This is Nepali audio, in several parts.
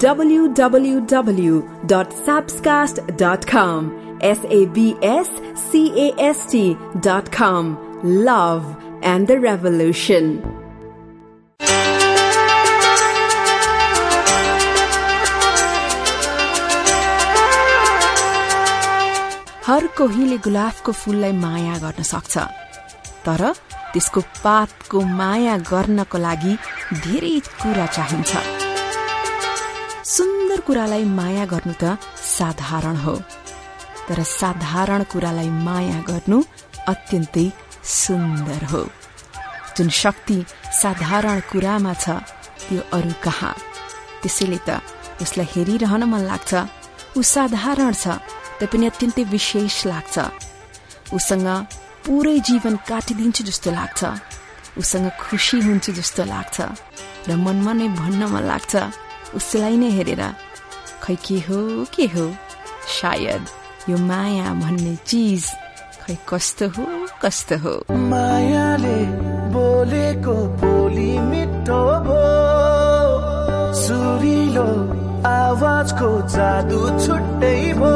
www.sabscast.com. S A B S C A S T.com. Love and the Revolution. हर कोहीले गुलाबको फूललाई माया गर्न सक्छ तर त्यसको पातको माया गर्नको लागि धेरै कुरा चाहिन्छ सुन्दर कुरालाई माया गर्नु त साधारण हो। तर साधारण कुरालाई माया गर्नु अत्यन्तै सुन्दर हो। जुन शक्ति साधारण कुरामा छ त्यो अरू कहाँ? त्यसैले त उसलाई हेरिरहन मन लाग्छ। ऊ साधारण छ तैपनि अत्यन्तै विशेष लाग्छ। उसँग पुरै जीवन काटिदिन्छु जस्तो लाग्छ। उसँग खुसी हुन्छु जस्तो लाग्छ। र मनमा नै भन्न मन लाग्छ। उसलाई नै हेरेर खै के हो के हो? सायद यो माया भन्ने चिज खै कस्तो हो कस्तो हो? मायाले बोलेको बोली मिठो भो सुरिलो आवाजको जादु छुट्टै भो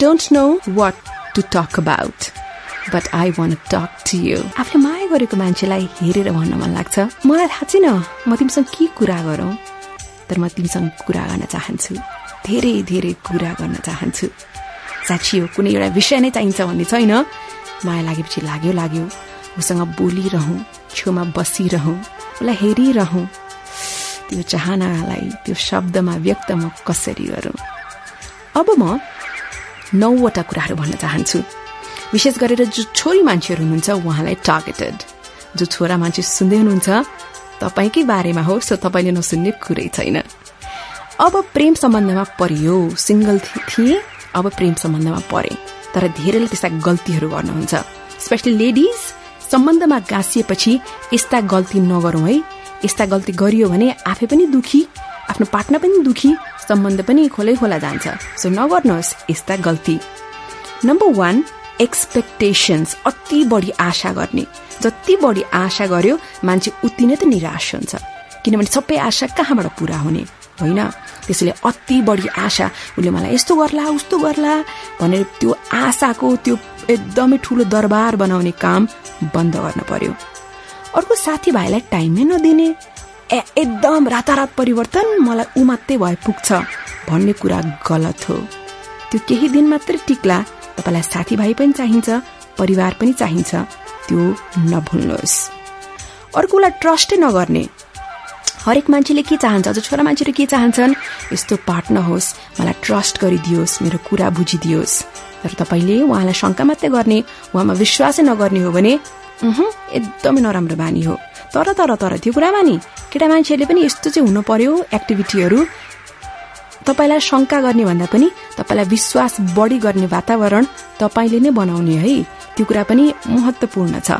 don't know what to talk about but I want talk to you आफूले माया गरेको मान्छेलाई हेरेर भन्न मन लाग्छ। मलाई थाहा छैन म तिमीसँग के कुरा गरौँ? तर म तिमीसँग कुरा गर्न चाहन्छु। धेरै धेरै कुरा गर्न चाहन्छु। साँच्ची हो कुनै एउटा विषय नै चाहिन्छ भन्ने छैन। माया लागेपछि लाग्यो लाग्यो। उसँग बोलिरहँ छेउमा बसिरहँ उसलाई हेरिरहँ। त्यो चाहनालाई त्यो शब्दमा व्यक्त म कसरी गरौँ? अब म नौवटा कुराहरू भन्न चाहन्छु। विशेष गरेर जो छोरी मान्छेहरू हुनुहुन्छ उहाँलाई टार्गेटेड जो छोरा मान्छे सुन्दै हुनुहुन्छ तपाईँकै बारेमा हो सो तपाईँले नसुन्ने कुरै छैन। अब प्रेम सम्बन्धमा परियो। सिङ्गल थिए अब प्रेम सम्बन्धमा परे। तर धेरैले त्यस्ता गल्तीहरू गर्नुहुन्छ। स्पेसली लेडिज सम्बन्धमा गाँसिएपछि यस्ता गल्ती नगरौँ है। यस्ता गल्ती गरियो भने आफै पनि दुखी। आफ्नो पार्टनर पनि दुखी सम्बन्ध पनि खोलै खोला जान्छ। सो नगर्नुहोस् यस्ता गल्ती। नम्बर वान एक्सपेक्टेसन्स अति बढी आशा गर्ने। जति बढी आशा गर्यो मान्छे उति नै त निराश हुन्छ। किनभने सबै आशा कहाँबाट पुरा हुने? होइन? त्यसैले अति बढी आशा उसले मलाई यस्तो गर्ला उस्तो गर्ला भनेर त्यो आशाको त्यो एकदमै ठुलो दरबार बनाउने काम बन्द गर्न पर्यो। अर्को साथीभाइलाई टाइमै नदिने। एकदम रातारात परिवर्तन मलाई ऊ मात्रै भए पुग्छ। भन्ने कुरा गलत हो। त्यो केही दिन मात्रै टिक्ला तपाईँलाई साथीभाइ पनि चाहिन्छ परिवार पनि चाहिन्छ। त्यो नभुल्नुहोस्। अर्कोलाई ट्रस्टै नगर्ने। हरेक मान्छेले के चाहन्छ अझ छोरा मान्छेले के चाहन्छन् यस्तो पार्टनर होस् मलाई ट्रस्ट गरिदियोस् मेरो कुरा बुझिदियोस्। तर तपाईँले उहाँलाई शङ्का मात्रै गर्ने उहाँमा विश्वासै नगर्ने हो भने एकदमै नराम्रो बानी हो। तर तर तर त्यो कुरामा नि केटा मान्छेहरूले पनि यस्तो चाहिँ हुनु पर्यो एक्टिभिटीहरू। तपाईँलाई शङ्का गर्ने भन्दा पनि तपाईँलाई विश्वास बढी गर्ने वातावरण तपाईँले नै बनाउने है। त्यो कुरा पनि महत्वपूर्ण छ।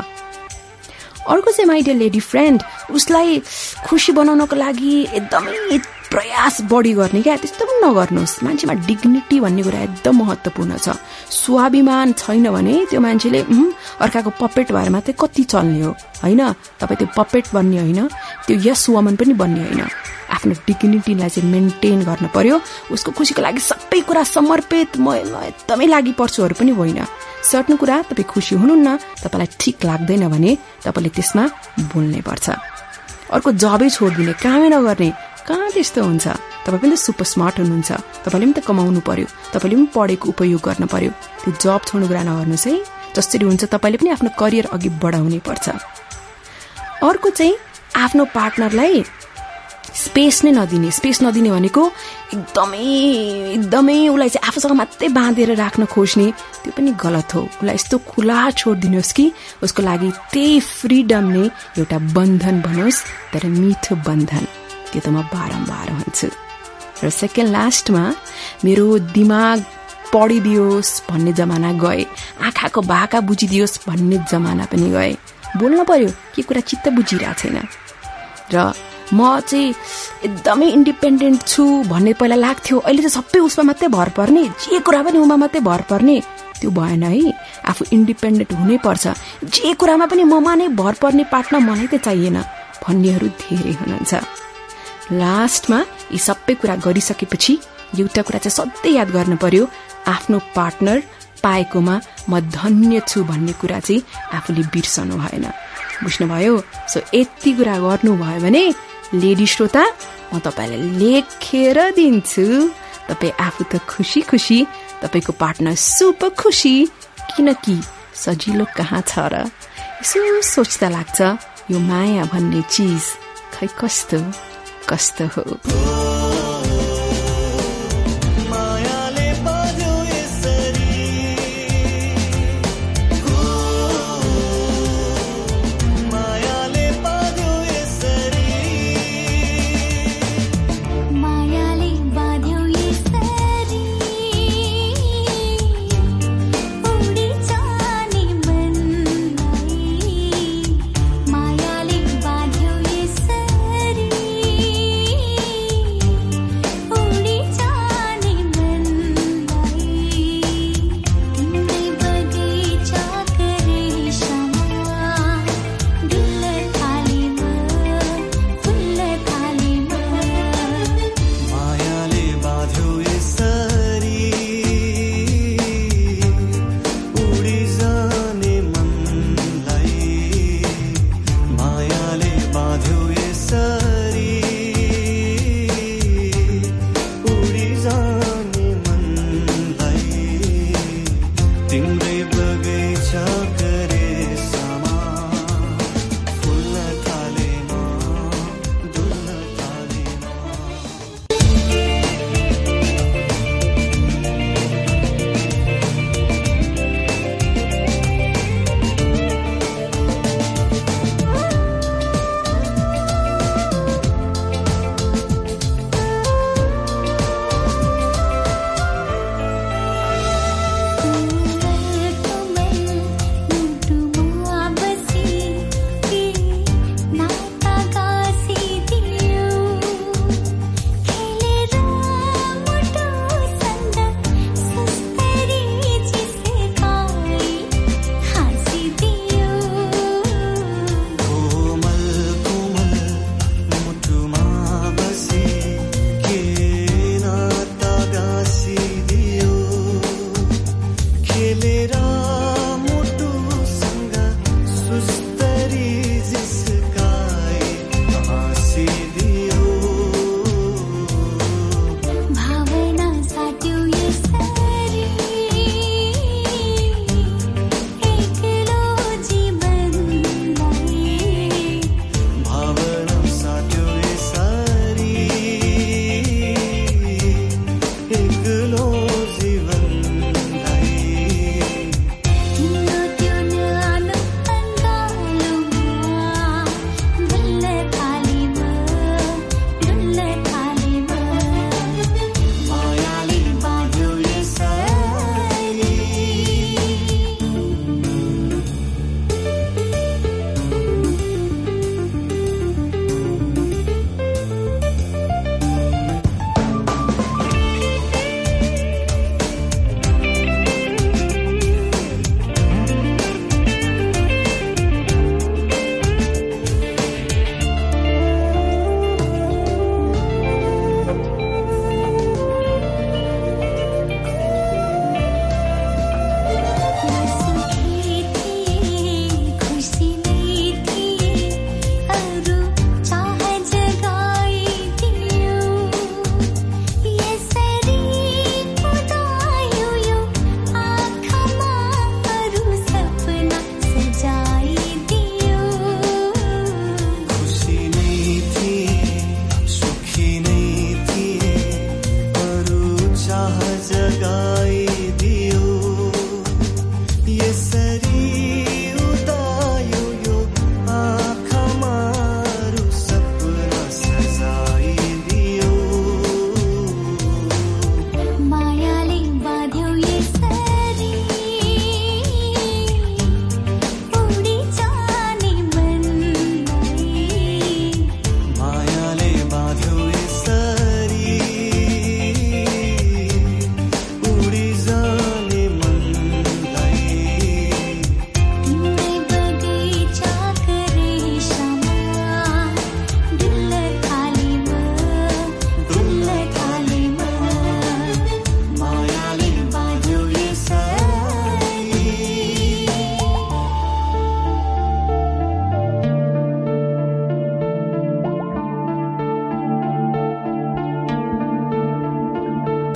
अर्को चाहिँ माइ डियर लेडी फ्रेन्ड उसलाई खुसी बनाउनको लागि एकदमै प्रयास बढी गर्ने क्या? त्यस्तो पनि नगर्नुहोस्। मान्छेमा डिग्निटी भन्ने कुरा एकदम महत्वपूर्ण छ। स्वाभिमान छैन भने त्यो मान्छेले अर्काको पपेट भएर मात्रै कति चल्ने हो? होइन? तपाईँ त्यो पपेट बन्ने होइन। त्यो यस वमन पनि बन्ने होइन। आफ्नो डिग्निटीलाई चाहिँ मेन्टेन गर्न पर्यो। उसको खुसीको लागि सबै कुरा समर्पित। म एकदमै लागि पर्छुहरू पनि होइन। सर्टन कुरा तपाईँ खुसी हुनुहुन्न। तपाईँलाई ठिक लाग्दैन भने तपाईँले त्यसमा बोल्नै पर्छ। अर्को जबै छोडिदिने कामै नगर्ने। कहाँ त्यस्तो हुन्छ? तपाईँ पनि त सुपर स्मार्ट हुनुहुन्छ। तपाईँले पनि त कमाउनु पर्यो। तपाईँले पनि पढेको उपयोग गर्न पर्यो। त्यो जब छोड्नु कुरा नगर्नुहोस् है। जसरी हुन्छ तपाईँले पनि आफ्नो करियर अघि बढाउनै पर्छ। अर्को चाहिँ आफ्नो पार्टनरलाई स्पेस नै नदिने। स्पेस नदिने भनेको एकदमै एकदमै उसलाई चाहिँ आफूसँग मात्रै बाँधेर राख्न खोज्ने। त्यो पनि गलत हो। उसलाई यस्तो खुला छोडिदिनुहोस् कि उसको लागि त्यही फ्रिडम नै एउटा बन्धन बनोस् तर मिठो बन्धन। त्यो त म बारम्बार भन्छु र सेकेन्ड लास्टमा मेरो दिमाग पढिदियोस् भन्ने जमाना गए। आँखाको भाका बुझिदियोस् भन्ने जमाना पनि गए। बोल्न पर्यो के कुरा चित्त बुझिरहेको छैन। र म चाहिँ एकदमै इन्डिपेन्डेन्ट छु भन्ने पहिला लाग्थ्यो। अहिले चाहिँ सबै उसमा मात्रै भर पर्ने। जे कुरा पनि उमा मात्रै भर पर्ने। त्यो भएन है। आफू इन्डिपेन्डेन्ट हुनै पर्छ। जे कुरामा पनि ममा नै भर पर्ने पार्टनर मलाई त चाहिएन। भन्नेहरू धेरै हुनुहुन्छ। लास्टमा यी सबै कुरा गरिसकेपछि एउटा कुरा चाहिँ सधैँ याद गर्नु पर्यो। आफ्नो पार्टनर पाएकोमा म धन्य छु भन्ने कुरा चाहिँ आफूले बिर्सनु भएन। बुझ्नुभयो? सो यति कुरा गर्नुभयो भने लेडी श्रोता म तपाईँलाई लेखेर दिन्छु। तपाईँ आफू त खुसी खुसी तपाईँको पार्टनर सुपर खुसी किनकि सजिलो कहाँ छ र? यसो सोच्दा लाग्छ यो माया भन्ने चिज खै कस्तो? कस्तो हो। God.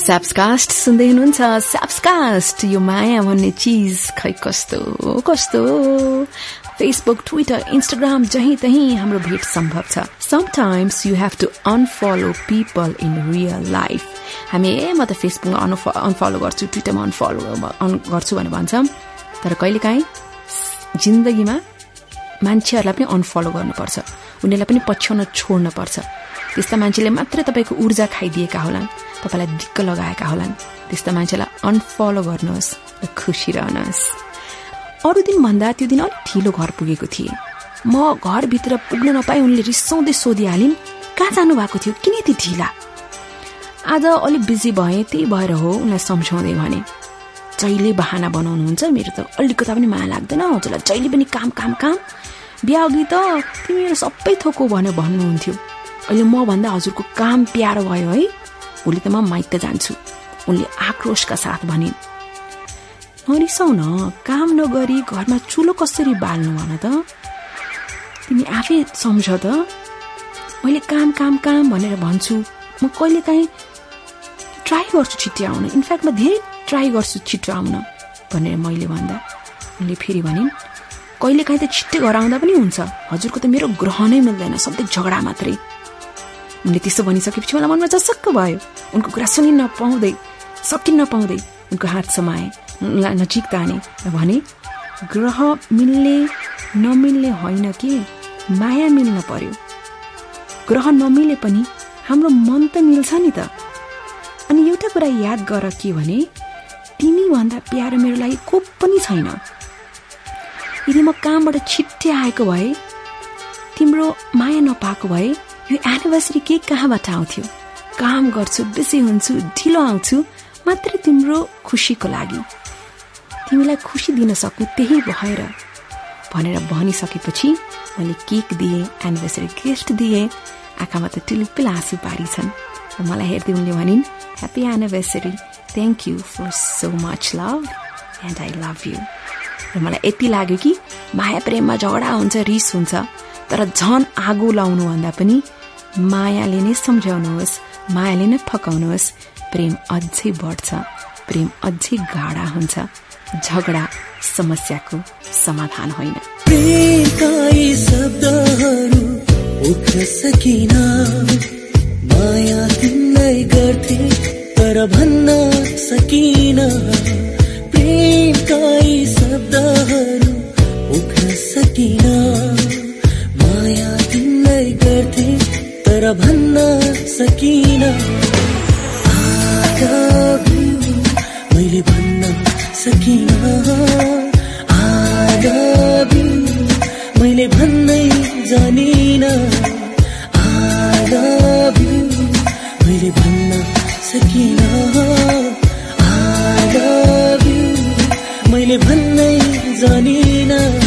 स्याप्सकास्ट सुन्दै हुनुहुन्छ। स्याप्सकास्ट यो माया भन्ने चिज खै कस्तो? कस्तो? फेसबुक ट्विटर इन्स्टाग्राम जहीँ तहीँ हाम्रो भेट सम्भव छ। Sometimes you have to unfollow people in real life हामी ए म त फेसबुकमा अनफलो गर्छु ट्विटरमा अनफलो गर्छु भनेर भन्छौँ। तर कहिलेकाहीँ जिन्दगीमा मान्छेहरूलाई पनि अनफलो गर्नुपर्छ। उनीहरूलाई पनि पछ्याउन छोड्नुपर्छ। त्यस्ता मान्छेले मात्रै तपाईँको ऊर्जा खाइदिएका होलान् तपाईँलाई दिक्क लगाएका होलान्। त्यस्ता मान्छेलाई अनफलो गर्नुहोस् र खुसी रहनुहोस्। अरू दिन भन्दा त्यो दिन अलिक ढिलो घर पुगेको थिएँ। म घरभित्र पुग्न नपाए उनले रिसाउँदै सोधिहालिन् कहाँ जानु भएको थियो? किन यति ढिला? आज अलिक बिजी भए त्यही भएर हो उनलाई सम्झाउँदै भने। जहिले बहाना बनाउनुहुन्छ मेरो त अलिकता पनि माया लाग्दैन। हजुरलाई जहिले पनि काम काम काम। बिहा अघि त तिमी मेरो सबै थोको भनेर भन्नुहुन्थ्यो। अहिले भन्दा हजुरको काम प्यारो भयो है। भोलि त म माइत जान्छु। उनले आक्रोशका साथ भनिन् नरिसाउ न काम नगरी घरमा चुलो कसरी बाल्नु भन त? तिमी आफै सम्झ त। मैले काम काम काम भनेर भन्छु। म कहिले काहीँ ट्राई गर्छु छिट्टै आउन इनफ्याक्ट म धेरै ट्राई गर्छु छिट्टो आउन भनेर मैले भन्दा। उनले फेरि भनिन् कहिले काहीँ त छिट्टै घर आउँदा पनि हुन्छ। हजुरको त मेरो ग्रह नै मिल्दैन सधैँ झगडा मात्रै। उनले त्यसो भनिसकेपछि मलाई मनमा जसक्क भयो। उनको कुरा सुनि नपाउँदै सकिन नपाउँदै उनको हात समाए उनलाई नजिक ताने र भने ग्रह मिल्ने नमिल्ने होइन कि? माया मिल्न पर्यो। ग्रह नमिले पनि हाम्रो मन त मिल्छ नि त। अनि एउटा कुरा याद गर के भने तिमी भन्दा प्यारो मेरो लागि को पनि छैन। यदि म कामबाट छिट्टै आएको भए तिम्रो माया नपाएको भए यो एनिभर्सरी केक कहाँबाट आउँथ्यो? काम गर्छु बेसी हुन्छु ढिलो आउँछु मात्र तिम्रो खुसीको लागि। तिमीलाई खुसी दिन सकु त्यही भएर भनेर भनिसकेपछि मैले केक दिएँ एनिभर्सरी गिफ्ट दिएँ। आँखामा त टिलिपिल आँसु पारिछन् र मलाई हेर्दै उनले भनिन् happy anniversary thank you for so much love and I love you र मलाई यति लाग्यो कि माया प्रेममा झगडा हुन्छ रिस हुन्छ तर झन आगो लाउनु भन्दा पनि मायाले नै सम्झाउनुहोस् मायाले नै फकाउनुहोस् प्रेम अझै बढ्छ प्रेम अझै गाढा हुन्छ। झगडा समस्याको समाधान होइन। माया तिमीलाई गर्थे तर भन्न सकिन। प्रेमका शब्दहरू उख्न सकिन। तर भन्न सकिन। मैले भन्न सकिन। मैले भन्नै जानिन। मैले भन्न सकिन। मैले भन्नै जानिन।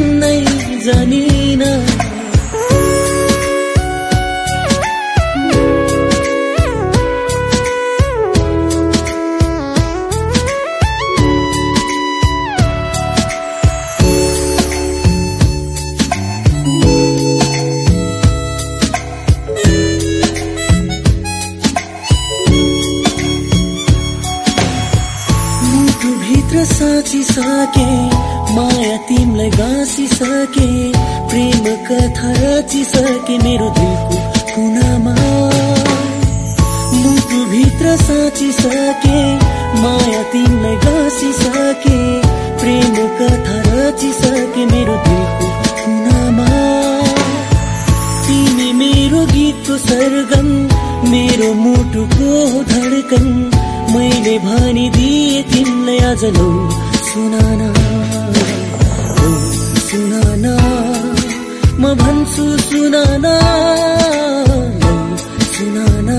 भन्नै जानिन। साँची साके। रचिसके मेरो दिलको कुनामा तिमी मेरो गीतको सरगम मेरो मुटुको धडकन मैले भनिदिए तिमीलाई आज लौ सुनाना। सुनाना। म भन्छु सुनाना। सुनाना।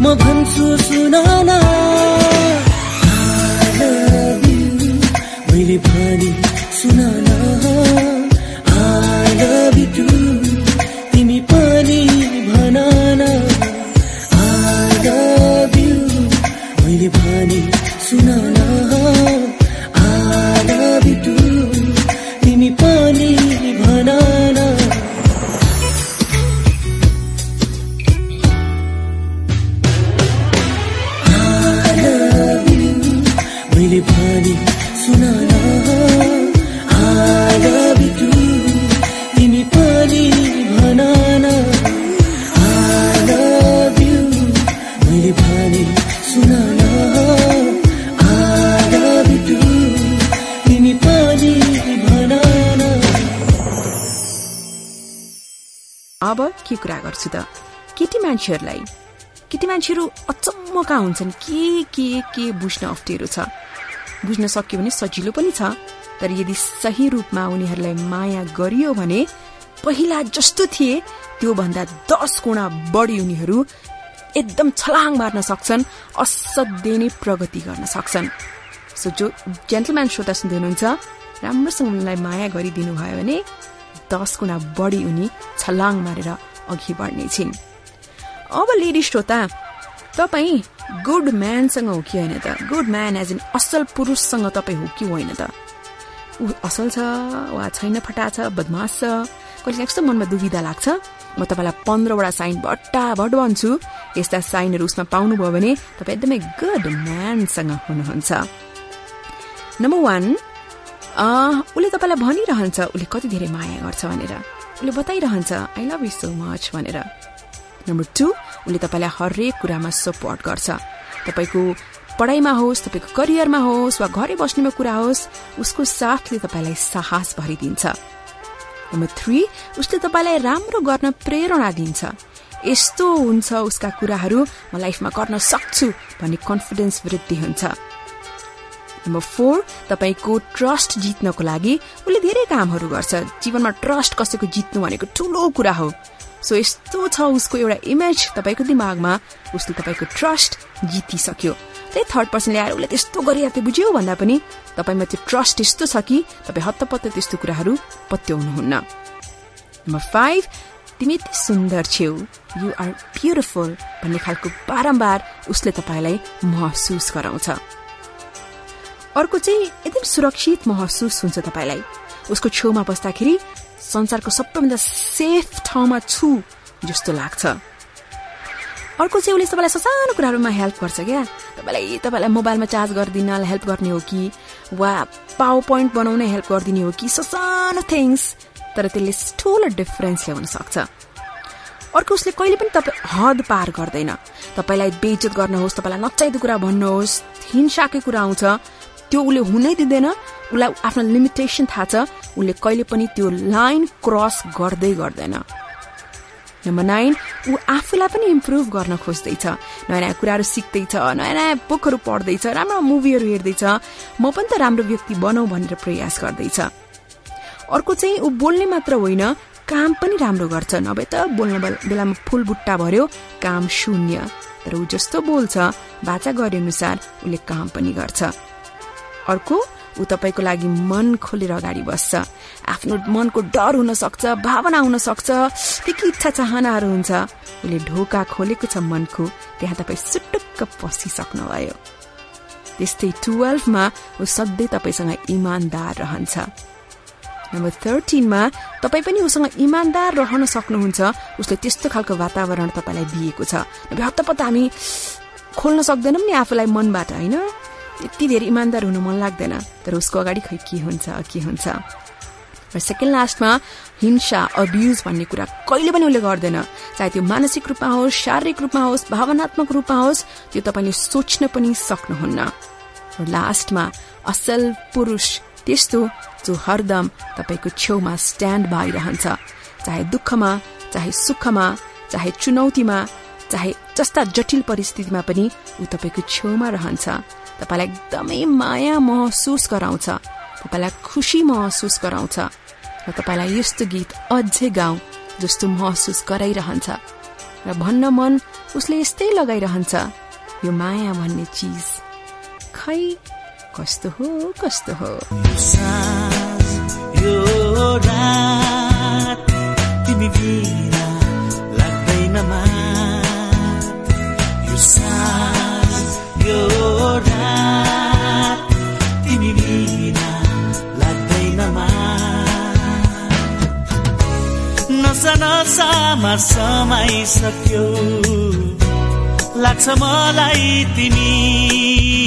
म भन्छु सुनाना। हुन्छन्? के के के बुझ्न अप्ठ्यारो छ? बुझ्न सक्यो भने सजिलो पनि छ तर यदि सही रूपमा उनीहरूलाई माया गरियो भने पहिला जस्तो थिए त्योभन्दा दस गुणा बढी उनीहरू एकदम छलाङ मार्न सक्छन् असाध्यै नै प्रगति गर्न सक्छन्। सो जो जेन्टलम्यान श्रोता सुन्दै हुनुहुन्छ राम्रोसँग उनीलाई माया गरिदिनु भयो भने दस गुणा बढी उनी छलाङ मारेर अघि बढ्ने छिन्। अब लेडी श्रोता तपाईँ गुड म्यानसँग हो कि होइन त? गुड म्यान एज इन असल पुरुषसँग तपाईँ हो कि होइन त? ऊ असल छ वा छैन फटा छ बदमास छ? कहिले यस्तो मनमा दुविधा लाग्छ? म तपाईँलाई पन्ध्रवटा साइन भट्टाभट भन्छु। यस्ता साइनहरू उसमा पाउनुभयो भने तपाईँ एकदमै गुड म्यानसँग हुनुहुन्छ। नम्बर वान उसले तपाईँलाई भनिरहन्छ उसले कति धेरै माया गर्छ भनेर। उसले बताइरहन्छ I love you so much भनेर। नम्बर टू उसले तपाईँलाई हरेक कुरामा सपोर्ट गर्छ। तपाईँको पढाइमा होस् तपाईँको करियरमा होस् वा घरै बस्नेमा कुरा होस् उसको साथले तपाईँलाई साहस भरिदिन्छ। नम्बर थ्री उसले तपाईँलाई राम्रो गर्न प्रेरणा दिन्छ। यस्तो हुन्छ उसका कुराहरू म लाइफमा गर्न सक्छु भन्ने कन्फिडेन्स वृद्धि हुन्छ। नम्बर फोर तपाईँको ट्रस्ट जित्नको लागि उसले धेरै कामहरू गर्छ। जीवनमा ट्रस्ट कसैको जित्नु भनेको ठुलो कुरा हो। सो यस्तो छ उसको एउटा इमेज तपाईँको दिमागमा। उसले तपाईँको ट्रस्ट जितिसक्यो। त्यही थर्ड पर्सन ल्याएर उसले त्यस्तो गरेर त्यो बुझ्यो भन्दा पनि तपाईँमा त्यो ट्रस्ट यस्तो छ कि तपाईँ हत्तपत्त त्यस्तो कुराहरू पत्याउनुहुन्न। नम्बर फाइभ तिमी यति सुन्दर छेउ। यु आर ब्युटिफुल भन्ने खालको बारम्बार उसले तपाईँलाई महसुस गराउँछ। अर्को चाहिँ एकदम सुरक्षित महसुस हुन्छ तपाईँलाई। उसको छेउमा बस्दाखेरि संसारको सबैभन्दा सेफ ठाउँमा छु जस्तो लाग्छ। अर्को चाहिँ उसले तपाईँलाई ससानो कुराहरूमा हेल्प गर्छ क्या। तपाईँलाई तपाईँलाई मोबाइलमा चार्ज गरिदिन हेल्प गर्ने हो कि? वा पावर पोइन्ट बनाउन हेल्प गरिदिने हो कि? ससानो थिङ्स तर त्यसले ठुलो डिफरेन्स ल्याउन सक्छ। अर्को उसले कहिले पनि तपाईँ हद पार गर्दैन। तपाईँलाई बेइज्जत गर्नुहोस् तपाईँलाई नचाहिँदो कुरा भन्नुहोस् हिंसाकै कुरा आउँछ। त्यो उसले हुनै दिँदैन। उसलाई आफ्नो लिमिटेसन थाहा छ। उसले कहिले पनि त्यो लाइन क्रस गर्दै गर्दैन। नम्बर नाइन ऊ आफूलाई पनि इम्प्रुभ गर्न खोज्दैछ। नयाँ नयाँ कुराहरू सिक्दैछ नयाँ नयाँ बुकहरू पढ्दैछ राम्रो मुभीहरू हेर्दैछ। म पनि त राम्रो व्यक्ति बनाऊ भनेर प्रयास गर्दैछ। अर्को चाहिँ ऊ बोल्ने मात्र होइन काम पनि राम्रो गर्छ। नभए त बोल्ने बेलामा फुल बुट्टा भर्यो काम शून्य। तर ऊ जस्तो बोल्छ बाचा गरे अनुसार उसले काम पनि गर्छ। अर्को ऊ तपाईँको लागि मन खोलेर अगाडि बस्छ। आफ्नो मनको डर हुन सक्छ भावना हुन सक्छ के के इच्छा चाहनाहरू हुन्छ। उसले ढोका खोलेको छ मनको त्यहाँ तपाईँ सुटुक्क पसिसक्नुभयो। त्यस्तै टुवेल्भमा ऊ सधैँ तपाईँसँग इमान्दार रहन्छ। नम्बर थर्टिनमा तपाईँ पनि उसँग इमान्दार रहन सक्नुहुन्छ। उसले त्यस्तो खालको वातावरण तपाईँलाई दिएको छ। हतपत्त हामी खोल्न सक्दैनौँ नि आफूलाई मनबाट होइन? त्यति धेरै इमान्दार हुनु मन लाग्दैन तर उसको अगाडि खै के हुन्छ के हुन्छ? र सेकेन्ड लास्टमा हिंसा अब्युज भन्ने कुरा कहिले पनि उसले गर्दैन। चाहे त्यो मानसिक रूपमा होस् शारीरिक रूपमा होस् भावनात्मक रूपमा होस् त्यो तपाईँले सोच्न पनि सक्नुहुन्न। र लास्टमा असल पुरुष त्यस्तो जो हरदम तपाईँको छेउमा स्ट्यान्ड भइरहन्छ चाहे दुःखमा चाहे सुखमा चाहे चुनौतीमा चाहे जस्ता जटिल परिस्थितिमा पनि ऊ तपाईँको छेउमा रहन्छ। तपाईँलाई एकदमै माया महसुस गराउँछ। तपाईँलाई खुसी महसुस गराउँछ। र तपाईँलाई यस्तो गीत अझै गाउँ जस्तो महसुस गराइरहन्छ। र भन्न मन उसले यस्तै लगाइरहन्छ। यो माया भन्ने चिज खै कस्तो हो कस्तो हो? नसामा समाइसक्यो। लाग्छ मलाई तिमी।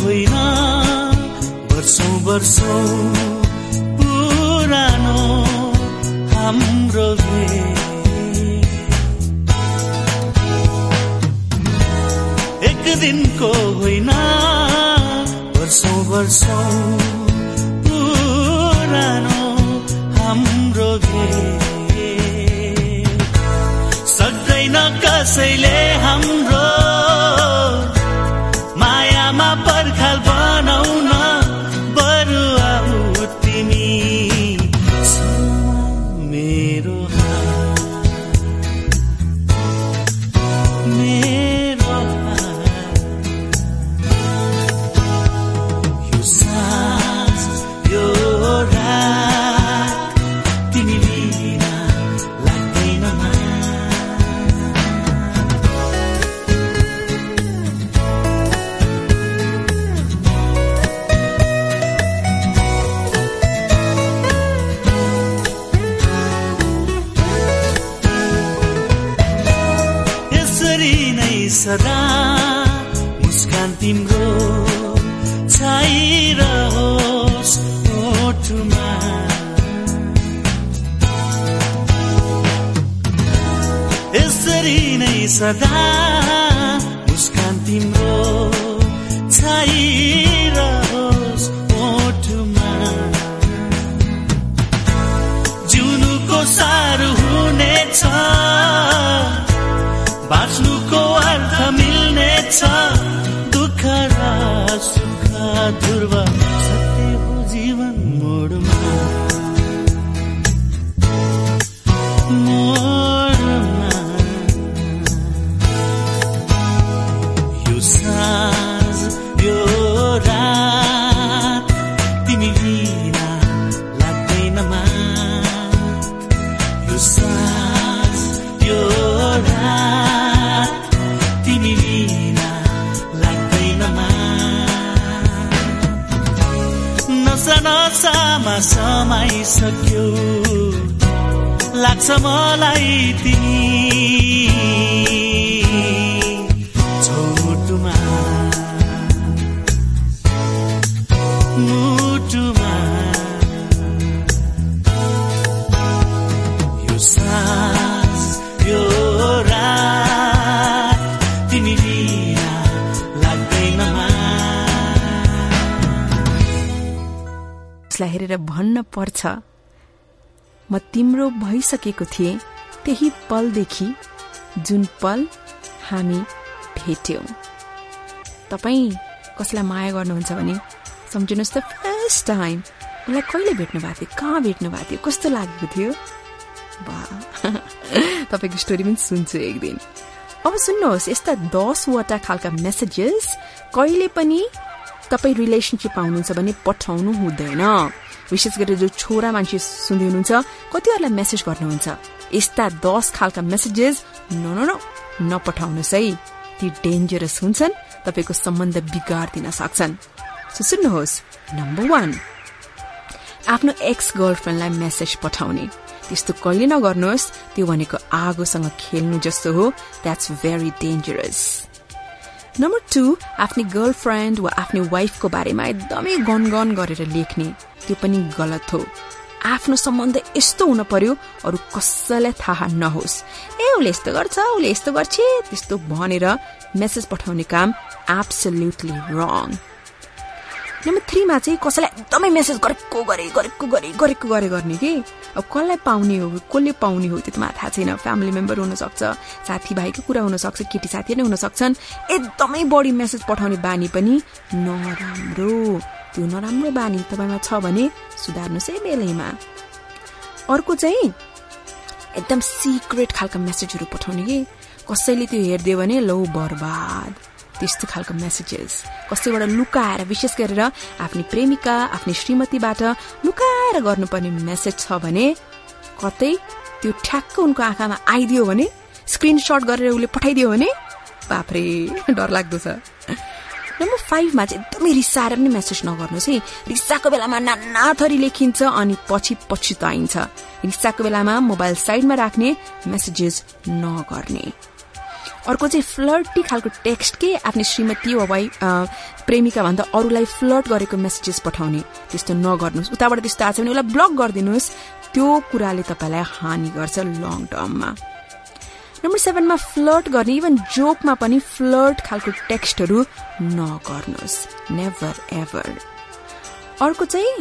होइन वर्षौँ वर्षौँ पुरानो हाम्रो। एक दिनको होइन वर्षौँ वर्षौँ पुरानो हाम्रो। सक्दैन कसैले हाम्रो भइसकेको थिएँ त्यही पलदेखि जुन पल हामी भेट्यौं। तपाईँ कसैलाई माया गर्नुहुन्छ भने सम्झिनुहोस् त फर्स्ट टाइम उसलाई कहिले भेट्नु भएको थियो? कहाँ भेट्नु भएको थियो? कस्तो लागेको थियो? तपाईँको स्टोरी पनि सुन्छु एक दिन अब सुन्नुहोस् यस्ता दसवटा खालका मेसेजेस कहिले पनि तपाईँ रिलेसनसिप आउनुहुन्छ भने पठाउनु हुँदैन। विशेष गरेर जो छोरा मान्छे सुन्दै हुनुहुन्छ कतिवटालाई मेसेज गर्नुहुन्छ? यस्ता दस खालका मेसेजेस न न नपठाउनुहोस् है। ती डेन्जरस हुन्छन् तपाईँको सम्बन्ध बिगारिदिन सक्छन्। सुन्नुहोस् नम्बर वान आफ्नो एक्स गर्लफ्रेन्डलाई मेसेज पठाउने। त्यस्तो कहिले नगर्नुहोस् त्यो भनेको आगोसँग खेल्नु जस्तो हो। That's very dangerous number two आफ्नो गर्लफ्रेन्ड वा आफ्नो वाइफको बारेमा एकदमै गनगन गरेर लेख्ने। त्यो पनि गलत हो। आफ्नो सम्बन्ध यस्तो हुन पर्यो अरू कसैलाई थाहा नहोस्। ए उसले यस्तो गर्छ उसले यस्तो गर्छ त्यस्तो भनेर मेसेज पठाउने काम एब्सोल्युटली रङ नम्बर थ्रीमा चाहिँ कसैलाई एकदमै मेसेज गरेको गरे गरेको गरे गरेको गरे गर्ने कि? अब कसलाई पाउने हो कसले पाउने हो त्यो त मलाई थाहा छैन। फ्यामिली मेम्बर हुनसक्छ साथीभाइको कुरा हुनसक्छ केटी साथी नै हुन सक्छन् एकदमै बढी मेसेज पठाउने बानी पनि नराम्रो। त्यो नराम्रो बानी तपाईँमा छ भने सुधार्नुहोस् है बेलैमा अर्को चाहिँ एकदम सिक्रेट खालको मेसेजहरू पठाउने कि? कसैले त्यो हेरिदियो भने लौ बर्बाद। त्यस्तो खालको मेसेजेस कसैबाट लुकाएर विशेष गरेर आफ्नो प्रेमिका आफ्नो श्रीमतीबाट लुकाएर गर्नुपर्ने मेसेज छ भने कतै त्यो ठ्याक्क उनको आँखामा आइदियो भने स्क्रिनसट गरेर उसले पठाइदियो भने बाफ्रे डर लाग्दो छ। नम्बर फाइभमा चाहिँ एकदमै रिसाएर पनि मेसेज नगर्नुहोस् है। रिसाको बेलामा नाना थरी लेखिन्छ अनि पछि पछुताइन्छ रिसाको बेलामा मोबाइल साइडमा राख्ने मेसेजेस नगर्ने। अर्को चाहिँ फ्लर्टी खालको टेक्स्ट के? आफ्नो श्रीमती वा वाइ प्रेमिका भन्दा अरूलाई फ्लर्ट गरेको मेसेजेस पठाउने। त्यस्तो नगर्नुहोस्। उताबाट त्यस्तो आएको छ भने उसलाई ब्लक गरिदिनुहोस्। त्यो कुराले तपाईँलाई हानि गर्छ लङ टर्ममा नम्बर सेभेनमा फ्लर्ट गर्ने इभन जोकमा पनि फ्लर्ट खालको टेक्स्टहरू नगर्नुहोस्। नेभर एभर अर्को चाहिँ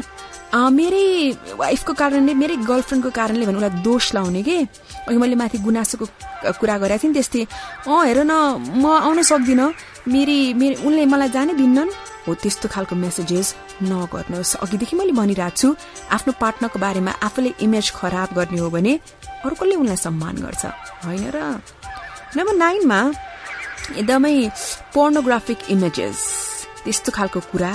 मेरै वाइफको कारणले मेरै गर्लफ्रेन्डको कारणले भने उसलाई दोष लाउने के? अघि मैले माथि गुनासोको कुरा गरेको थिएँ नि त्यस्तै। अँ हेर न म आउन सक्दिनँ। मेरी मेरो उनले मलाई जानै दिन्नन्। हो त्यस्तो खालको मेसेजेस नगर्नुहोस्। अघिदेखि मैले भनिरहेको छु आफ्नो पार्टनरको बारेमा आफूले इमेज खराब गर्ने हो भने अर्कोले उनलाई सम्मान गर्छ। होइन र? नम्बर नाइनमा एकदमै पोर्नोग्राफिक इमेजेस त्यस्तो खालको कुरा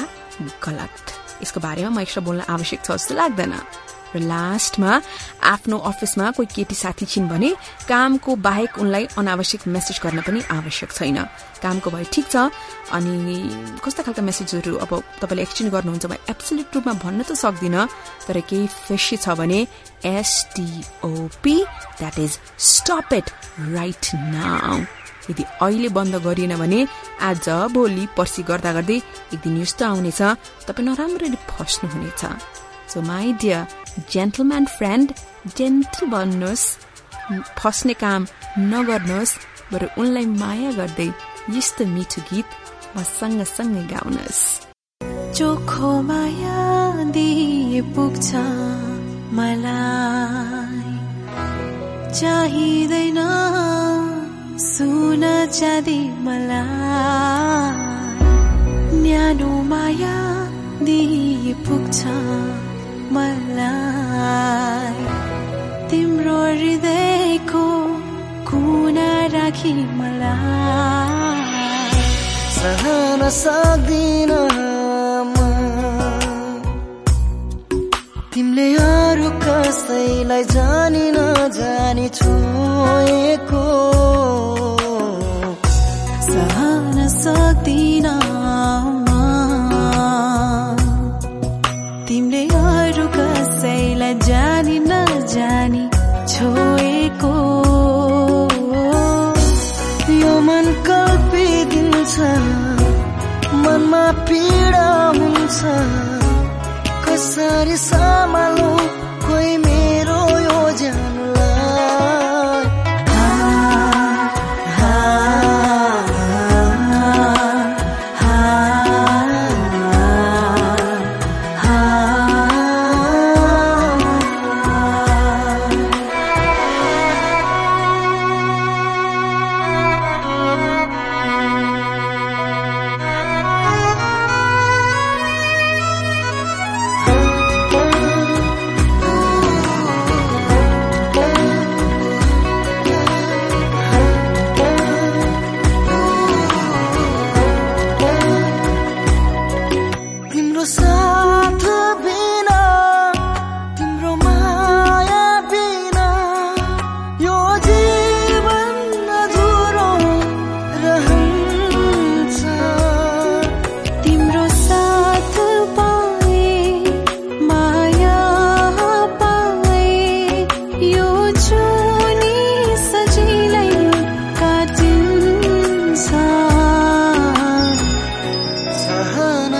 गलत। यसको बारेमा म एक्स्ट्रा बोल्न आवश्यक छ जस्तो लाग्दैन। र लास्टमा आफ्नो अफिसमा कोही केटी साथी छिन् भने कामको बाहेक उनलाई अनावश्यक मेसेज गर्न पनि आवश्यक छैन। कामको भए ठिक छ। अनि कस्ता खालका मेसेजहरू अब तपाईँले एक्सचेन्ज गर्नुहुन्छ भने एब्सोल्युट रूपमा भन्न त सक्दिनँ तर केही फेसी छ भने S T O P that is stop it right now यदि अहिले बन्द गरिएन भने आज भोलि पर्सि गर्दा गर्दै एक दिन यस्तो आउनेछ। तपाईँ नराम्ररी फस्नुहुनेछ। So my dear gentleman friend gentle बन्नुहोस् फस्ने काम नगर्नुहोस् बरु उनलाई माया गर्दै यस्तो मिठो गीत म सँगसँगै गाउनुहोस्। चोखो माया दिए पुग्छ मलाई। चाहिँदैन सुन चाँदी मलाई न्यानो माया दिए पुग्छ मलाई तिम्रो हृदयको कुना राखी मलाई सहन सक्दिन तिमीले अरू कसैलाई जानी नजानी छोएको सहन सक्दिन तिमीले अरू कसैलाई जानी नजानी छोएको यो मन कल्पिदिन्छ मनमा पीडा हुन्छ। कसरी सम्हालौँ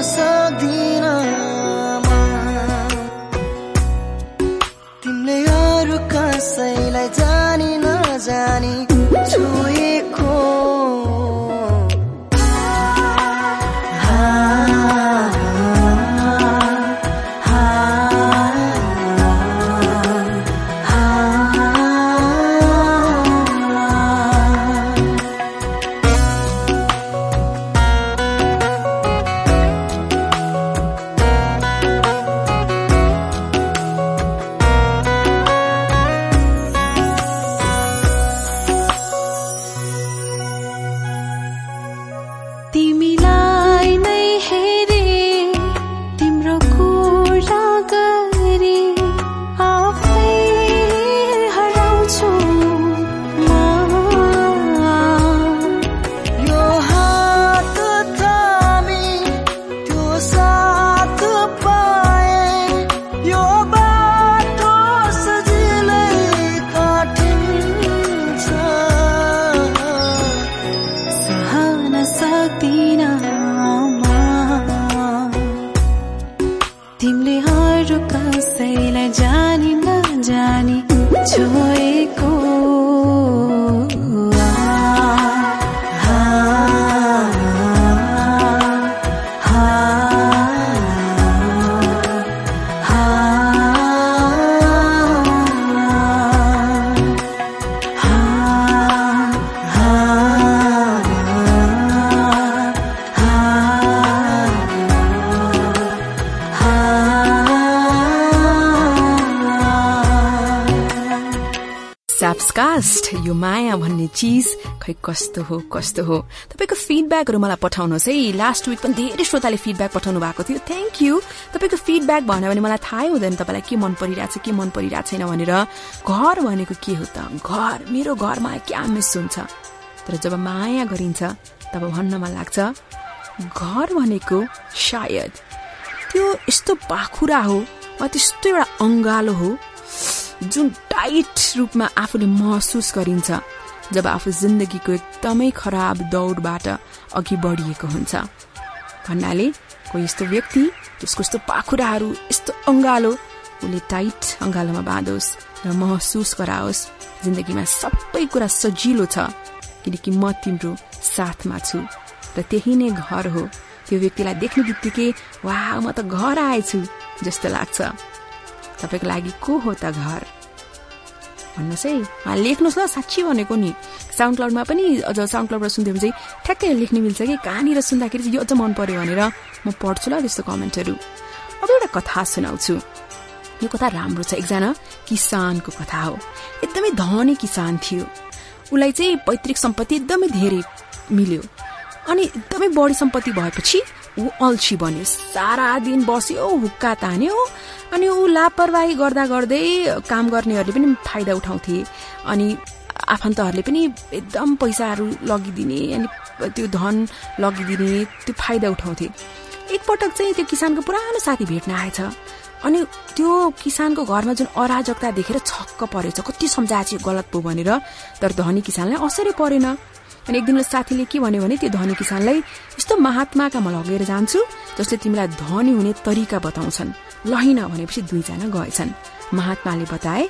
so चिज खै कस्तो हो कस्तो हो। तपाईँको फिडब्याकहरू मलाई पठाउनुहोस् है। लास्ट विक पनि धेरै श्रोताले फिडब्याक पठाउनु भएको थियो। थ्याङ्क यू तपाईँको फिडब्याक भन्यो भने मलाई थाहै हुँदैन तपाईँलाई के मन परिरहेछ के मन परिरहेको छैन भनेर। घर भनेको के हो त? घर। मेरो घरमा क्या मिस हुन्छ? तर जब माया गरिन्छ तब भन्नमा लाग्छ। घर भनेको सायद त्यो यस्तो पाखुरा हो वा त्यस्तो एउटा अङ्गालो हो जुन टाइट रूपमा आफूले महसुस गरिन्छ। जब आफू जिन्दगीको एकदमै खराब दौडबाट अघि बढिएको हुन्छ। भन्नाले कोही यस्तो व्यक्ति जसको यस्तो पाखुराहरू यस्तो अङ्गालो उसले टाइट अङ्गालोमा बाँधोस् र महसुस गराओस्। जिन्दगीमा सबै कुरा सजिलो छ किनकि म तिम्रो साथमा छु र त्यही नै घर हो। त्यो व्यक्तिलाई देख्ने बित्तिकै वा म त घर आएछु जस्तो लाग्छ। तपाईँको लागि को हो त घर? भन्नुहोस् है। लेख्नुहोस् ल साँच्ची भनेको नि। साउन्ड क्लाउडमा पनि अझ साउन्ड क्लाउडबाट सुन्थ्यो भने चाहिँ ठ्याक्कै लेख्ने मिल्छ कि? कहाँनिर सुन्दाखेरि चाहिँ यो अझ मन पर्यो भनेर म पढ्छु ल त्यस्तो कमेन्टहरू। अब एउटा कथा सुनाउँछु। यो कथा राम्रो छ एकजना किसानको कथा हो। एकदमै धनी किसान थियो। उसलाई चाहिँ पैतृक सम्पत्ति एकदमै धेरै मिल्यो। अनि एकदमै बढी सम्पत्ति भएपछि ऊ अल्छी बन्यो। सारा दिन बस्यो हुक्का तान्यो अनि ऊ लापरवाही गर्दा गर्दै काम गर्नेहरूले पनि फाइदा उठाउँथे। अनि आफन्तहरूले पनि एकदम पैसाहरू लगिदिने अनि त्यो धन लगिदिने त्यो फाइदा उठाउँथे। एकपटक चाहिँ त्यो किसानको पुरानो साथी भेट्न आएछ। अनि त्यो किसानको घरमा जुन अराजकता देखेर छक्क परेछ कति सम्झाएछ गलत पो भनेर तर धनी किसानलाई असरै परेन। अनि एक दिन साथीले के भन्यो भने त्यो धनी किसानलाई यस्तो महात्माका म लगेर जान्छु जसले तिमीलाई धनी हुने तरिका बताउँछन्। लहिन भनेपछि दुईजना गएछन्। महात्माले बताए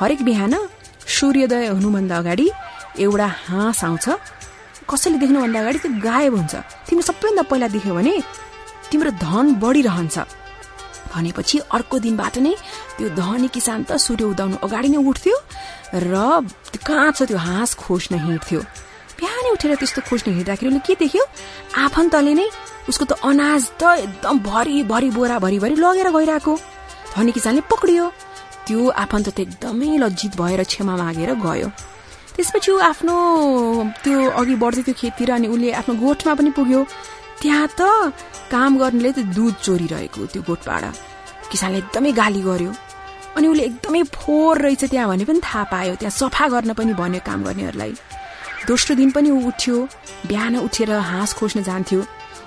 हरेक बिहान सूर्योदय हुनुभन्दा अगाडि एउटा हाँस आउँछ। कसैले देख्नुभन्दा अगाडि त्यो गायब हुन्छ। तिमीले सबैभन्दा पहिला देख्यो भने तिम्रो धन बढिरहन्छ। भनेपछि अर्को दिनबाट नै त्यो धनी किसान त सूर्य उदाउनु अगाडि नै उठ्थ्यो र कहाँ छ त्यो हाँस खोज्न हिँड्थ्यो। बिहानै उठेर त्यस्तो खोज्न हिँड्दाखेरि उसले के देख्यो? आफन्तले नै उसको त अनाज त एकदम भरि भरि बोरा भरि भरि लगेर गइरहेको। धनी किसानले पक्रियो। त्यो आफन्त त एकदमै लज्जित भएर क्षमा मागेर गयो। त्यसपछि ऊ आफ्नो त्यो अघि बढ्दै त्यो खेततिर अनि उसले आफ्नो गोठमा पनि पुग्यो। त्यहाँ त काम गर्नेले त दुध चोरिरहेको त्यो गोठबाट। किसानले एकदमै गाली गर्यो। अनि उसले एकदमै फोहोर रहेछ त्यहाँ भने पनि थाहा पायो। त्यहाँ सफा गर्न पनि भन्यो काम गर्नेहरूलाई। दोस्रो दिन पनि ऊ उठ्यो। बिहान उठेर हाँस खोज्न जान्थ्यो।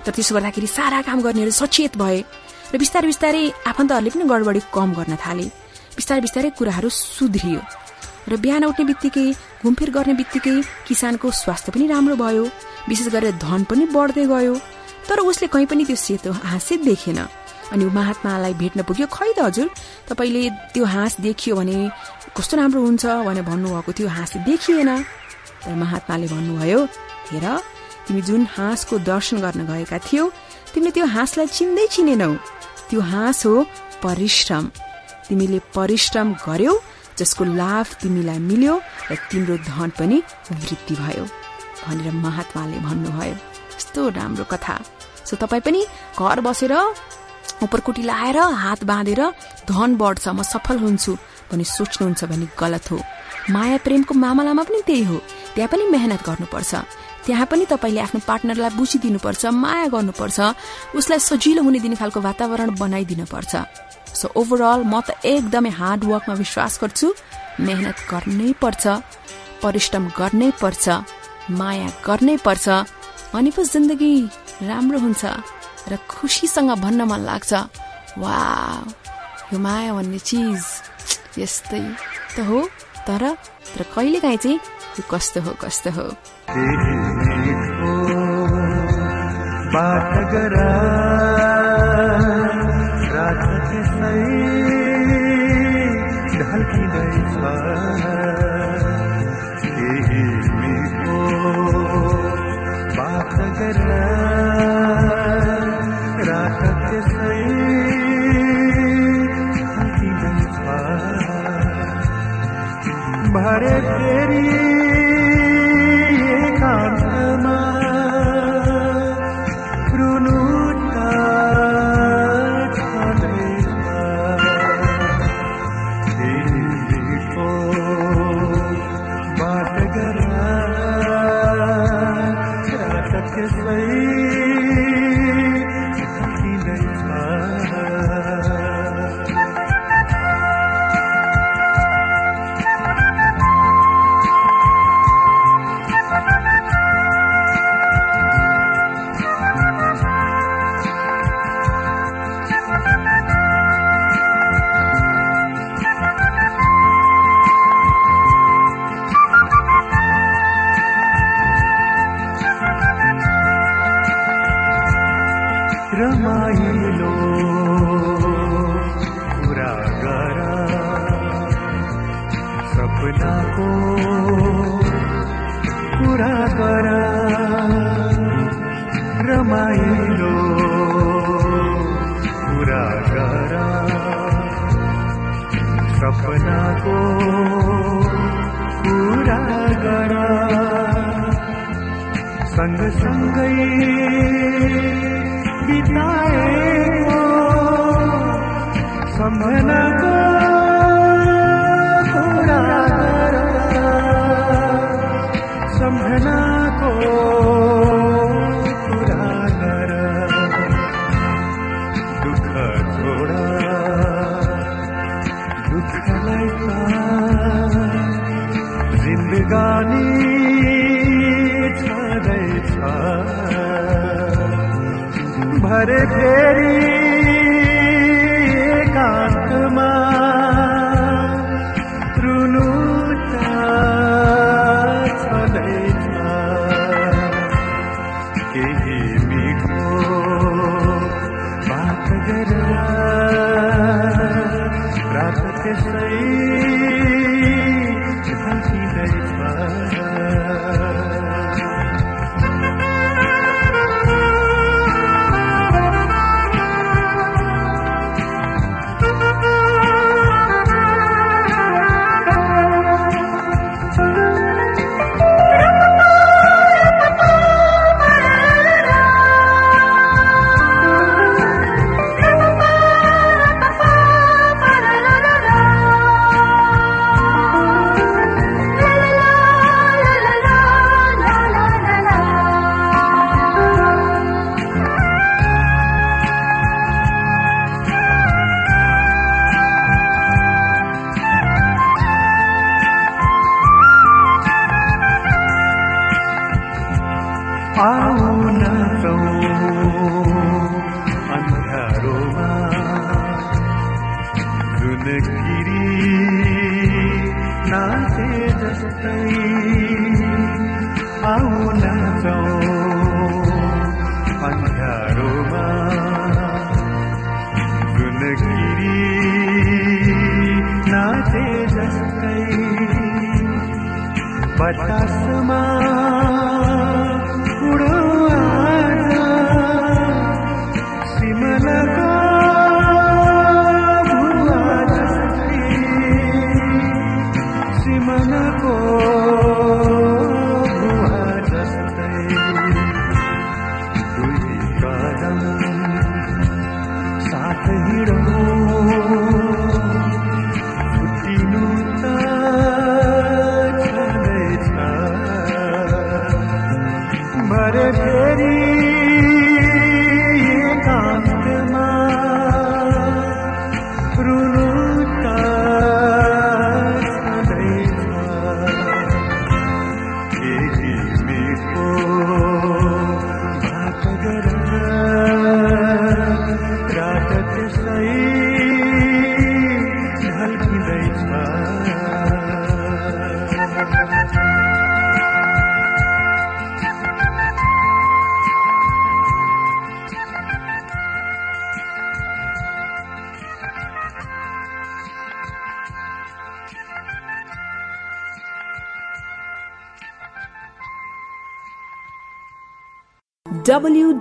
तर त्यसो गर्दाखेरि सारा काम गर्नेहरू सचेत भए र बिस्तारै बिस्तारै आफन्तहरूले पनि गडबडी कम गर्न थाले। बिस्तारै बिस्तारै कुराहरू सुध्रियो। र बिहान उठ्ने बित्तिकै घुमफिर गर्ने बित्तिकै किसानको स्वास्थ्य पनि राम्रो भयो। विशेष गरेर धन पनि बढ्दै गयो। तर उसले कहीँ पनि त्यो सेतो हाँस देखेन। अनि महात्मालाई भेट्न पुग्यो खै त हजुर तपाईँले त्यो हाँस देखियो भने कस्तो राम्रो हुन्छ भनेर भन्नुभएको त्यो हाँस देखिएन। तर महात्माले भन्नुभयो हेर तिमी जुन हाँसको दर्शन गर्न गएका थियौ तिमीले त्यो हाँसलाई चिन्दै चिनेनौ। त्यो हाँस हो परिश्रम। तिमीले परिश्रम गर्यौ जसको लाभ तिमीलाई मिल्यो र तिम्रो धन पनि वृद्धि भयो भनेर महात्माले भन्नुभयो। यस्तो राम्रो कथा। सो तपाईँ पनि घर बसेर उपरकुटी लाएर हात बाँधेर धन बढ्छ म सफल हुन्छु भनी सोच्नुहुन्छ भने गलत हो। माया प्रेमको मामलामा पनि त्यही हो। त्यहाँ पनि मेहनत गर्नुपर्छ। त्यहाँ पनि तपाईँले आफ्नो पार्टनरलाई बुझिदिनुपर्छ माया गर्नुपर्छ उसलाई सजिलो हुने दिने खालको वातावरण बनाइदिनु पर्छ सो ओभरअल म त एकदमै हार्ड वर्कमा विश्वास गर्छु। मेहनत गर्नै पर्छ परिश्रम गर्नै पर्छ माया गर्नै पर्छ अनि पो जिन्दगी राम्रो हुन्छ र खुसीसँग भन्न मन लाग्छ। वा यो माया भन्ने चिज यस्तै त हो। तर तर कहिलेकाहीँ चाहिँ कस्तो हो कस्तो हो? भरे